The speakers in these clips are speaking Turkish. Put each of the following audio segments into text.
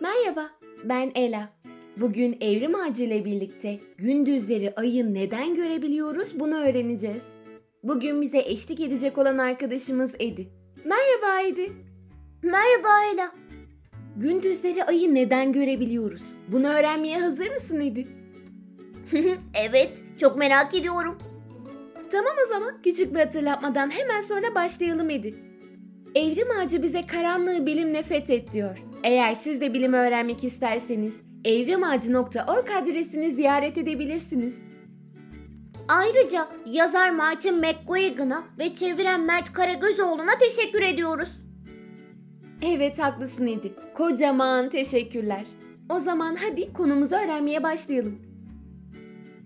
Merhaba, ben Ela. Bugün Evrim Ağacı ile birlikte gündüzleri ayı neden görebiliyoruz bunu öğreneceğiz. Bugün bize eşlik edecek olan arkadaşımız Edi. Merhaba Edi. Merhaba Ela. Gündüzleri ayı neden görebiliyoruz? Bunu öğrenmeye hazır mısın Edi? evet, çok merak ediyorum. Tamam o zaman küçük bir hatırlatmadan hemen sonra başlayalım Edi. Evrim Ağacı bize karanlığı bilimle fethet diyor. Eğer siz de bilim öğrenmek isterseniz evrimağacı.org adresini ziyaret edebilirsiniz. Ayrıca yazar Martin McGuigan'a ve çeviren Mert Karagözoğlu'na teşekkür ediyoruz. Evet haklısın Edi. Kocaman teşekkürler. O zaman hadi konumuzu öğrenmeye başlayalım.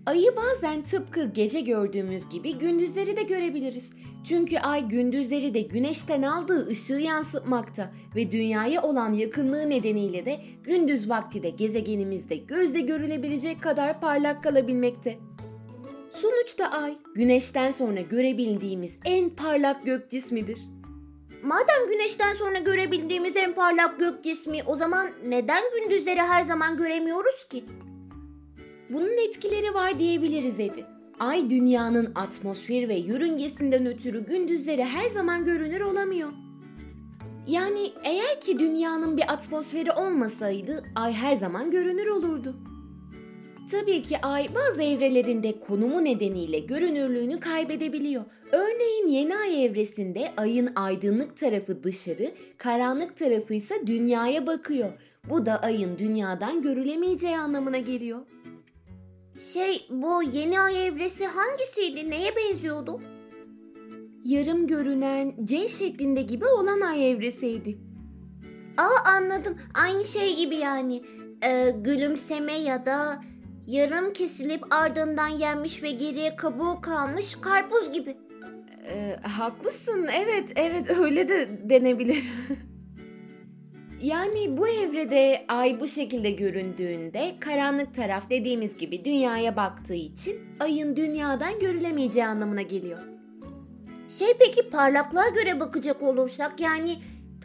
Ayı bazen tıpkı gece gördüğümüz gibi gündüzleri de görebiliriz. Çünkü ay gündüzleri de güneşten aldığı ışığı yansıtmakta ve dünyaya olan yakınlığı nedeniyle de gündüz vakti de gezegenimizde gözle görülebilecek kadar parlak kalabilmekte. Sonuçta ay güneşten sonra görebildiğimiz en parlak gök cismidir. Madem güneşten sonra görebildiğimiz en parlak gök cismi o zaman neden gündüzleri her zaman göremiyoruz ki? Bunun etkileri var diyebiliriz Edi. Ay dünyanın atmosferi ve yörüngesinden ötürü gündüzleri her zaman görünür olamıyor. Yani eğer ki dünyanın bir atmosferi olmasaydı ay her zaman görünür olurdu. Tabii ki ay bazı evrelerinde konumu nedeniyle görünürlüğünü kaybedebiliyor. Örneğin yeni ay evresinde ayın aydınlık tarafı dışarı, karanlık tarafı ise dünyaya bakıyor. Bu da ayın dünyadan görülemeyeceği anlamına geliyor. Şey bu yeni ay evresi hangisiydi? Neye benziyordu? Yarım görünen C şeklinde gibi olan ay evresiydi. Aa anladım. Aynı şey gibi yani. Ee, gülümseme ya da yarım kesilip ardından yenmiş ve geriye kabuğu kalmış karpuz gibi. Ee, haklısın. Evet, evet öyle de denebilir. yani bu evrede ay bu şekilde göründüğünde karanlık taraf dediğimiz gibi dünyaya baktığı için ayın dünyadan görülemeyeceği anlamına geliyor. Şey peki parlaklığa göre bakacak olursak yani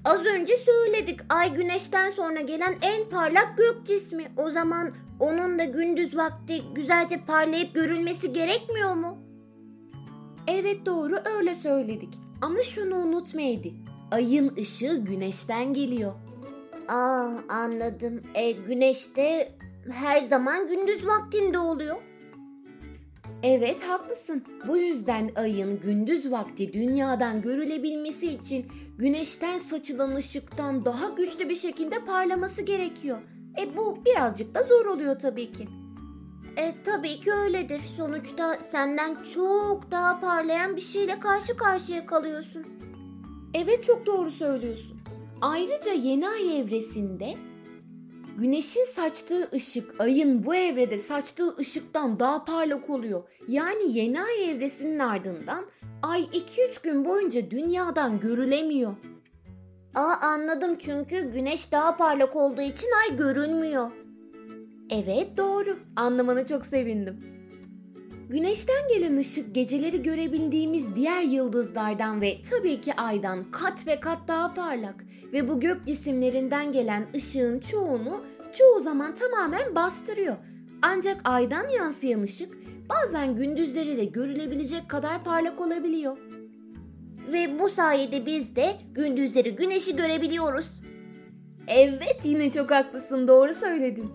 az önce söyledik ay güneşten sonra gelen en parlak gök cismi. O zaman onun da gündüz vakti güzelce parlayıp görülmesi gerekmiyor mu? Evet doğru öyle söyledik. Ama şunu unutmaydı. Ayın ışığı güneşten geliyor. Aa anladım. E, güneş de her zaman gündüz vaktinde oluyor. Evet haklısın. Bu yüzden ayın gündüz vakti dünyadan görülebilmesi için güneşten saçılan ışıktan daha güçlü bir şekilde parlaması gerekiyor. E bu birazcık da zor oluyor tabii ki. E tabii ki öyledir. Sonuçta senden çok daha parlayan bir şeyle karşı karşıya kalıyorsun. Evet çok doğru söylüyorsun. Ayrıca yeni ay evresinde güneşin saçtığı ışık ayın bu evrede saçtığı ışıktan daha parlak oluyor. Yani yeni ay evresinin ardından ay 2-3 gün boyunca dünyadan görülemiyor. Aa anladım çünkü güneş daha parlak olduğu için ay görünmüyor. Evet doğru. Anlamana çok sevindim. Güneşten gelen ışık geceleri görebildiğimiz diğer yıldızlardan ve tabii ki aydan kat ve kat daha parlak ve bu gök cisimlerinden gelen ışığın çoğunu çoğu zaman tamamen bastırıyor. Ancak aydan yansıyan ışık bazen gündüzleri de görülebilecek kadar parlak olabiliyor. Ve bu sayede biz de gündüzleri güneşi görebiliyoruz. Evet yine çok haklısın doğru söyledin.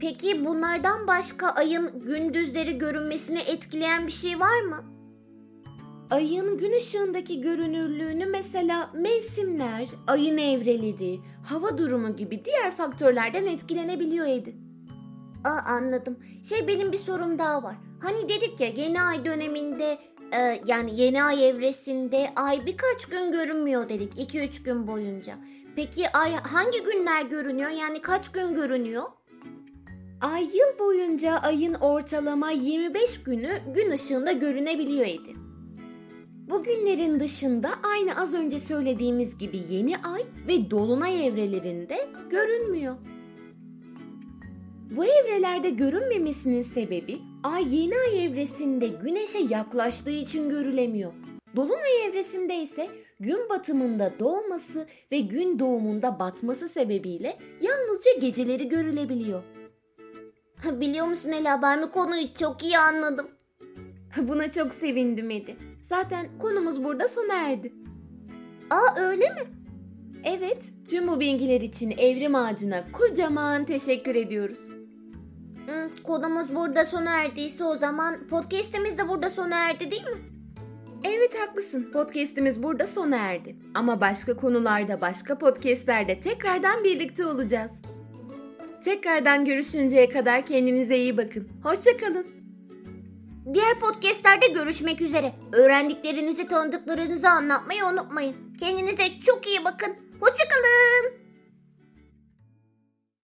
Peki bunlardan başka ayın gündüzleri görünmesini etkileyen bir şey var mı? Ayın gün ışığındaki görünürlüğünü mesela mevsimler, ayın evreleri, hava durumu gibi diğer faktörlerden etkilenebiliyor Edi. Aa anladım. Şey benim bir sorum daha var. Hani dedik ya yeni ay döneminde e, yani yeni ay evresinde ay birkaç gün görünmüyor dedik 2-3 gün boyunca. Peki ay hangi günler görünüyor yani kaç gün görünüyor? Ay yıl boyunca ayın ortalama 25 günü gün ışığında görünebiliyor Edi. Bu günlerin dışında aynı az önce söylediğimiz gibi yeni ay ve dolunay evrelerinde görünmüyor. Bu evrelerde görünmemesinin sebebi ay yeni ay evresinde güneşe yaklaştığı için görülemiyor. Dolunay evresinde ise gün batımında doğması ve gün doğumunda batması sebebiyle yalnızca geceleri görülebiliyor. Biliyor musun Ela ben bu konuyu çok iyi anladım. Buna çok sevindim Edi. Zaten konumuz burada sona erdi. Aa öyle mi? Evet, tüm bu bilgiler için Evrim Ağacı'na kocaman teşekkür ediyoruz. Hmm, konumuz burada sona erdiyse o zaman podcast'imiz de burada sona erdi değil mi? Evet haklısın. Podcast'imiz burada sona erdi. Ama başka konularda, başka podcast'lerde tekrardan birlikte olacağız. Tekrardan görüşünceye kadar kendinize iyi bakın. Hoşçakalın. Diğer podcastlerde görüşmek üzere. Öğrendiklerinizi tanıdıklarınızı anlatmayı unutmayın. Kendinize çok iyi bakın. Hoşçakalın.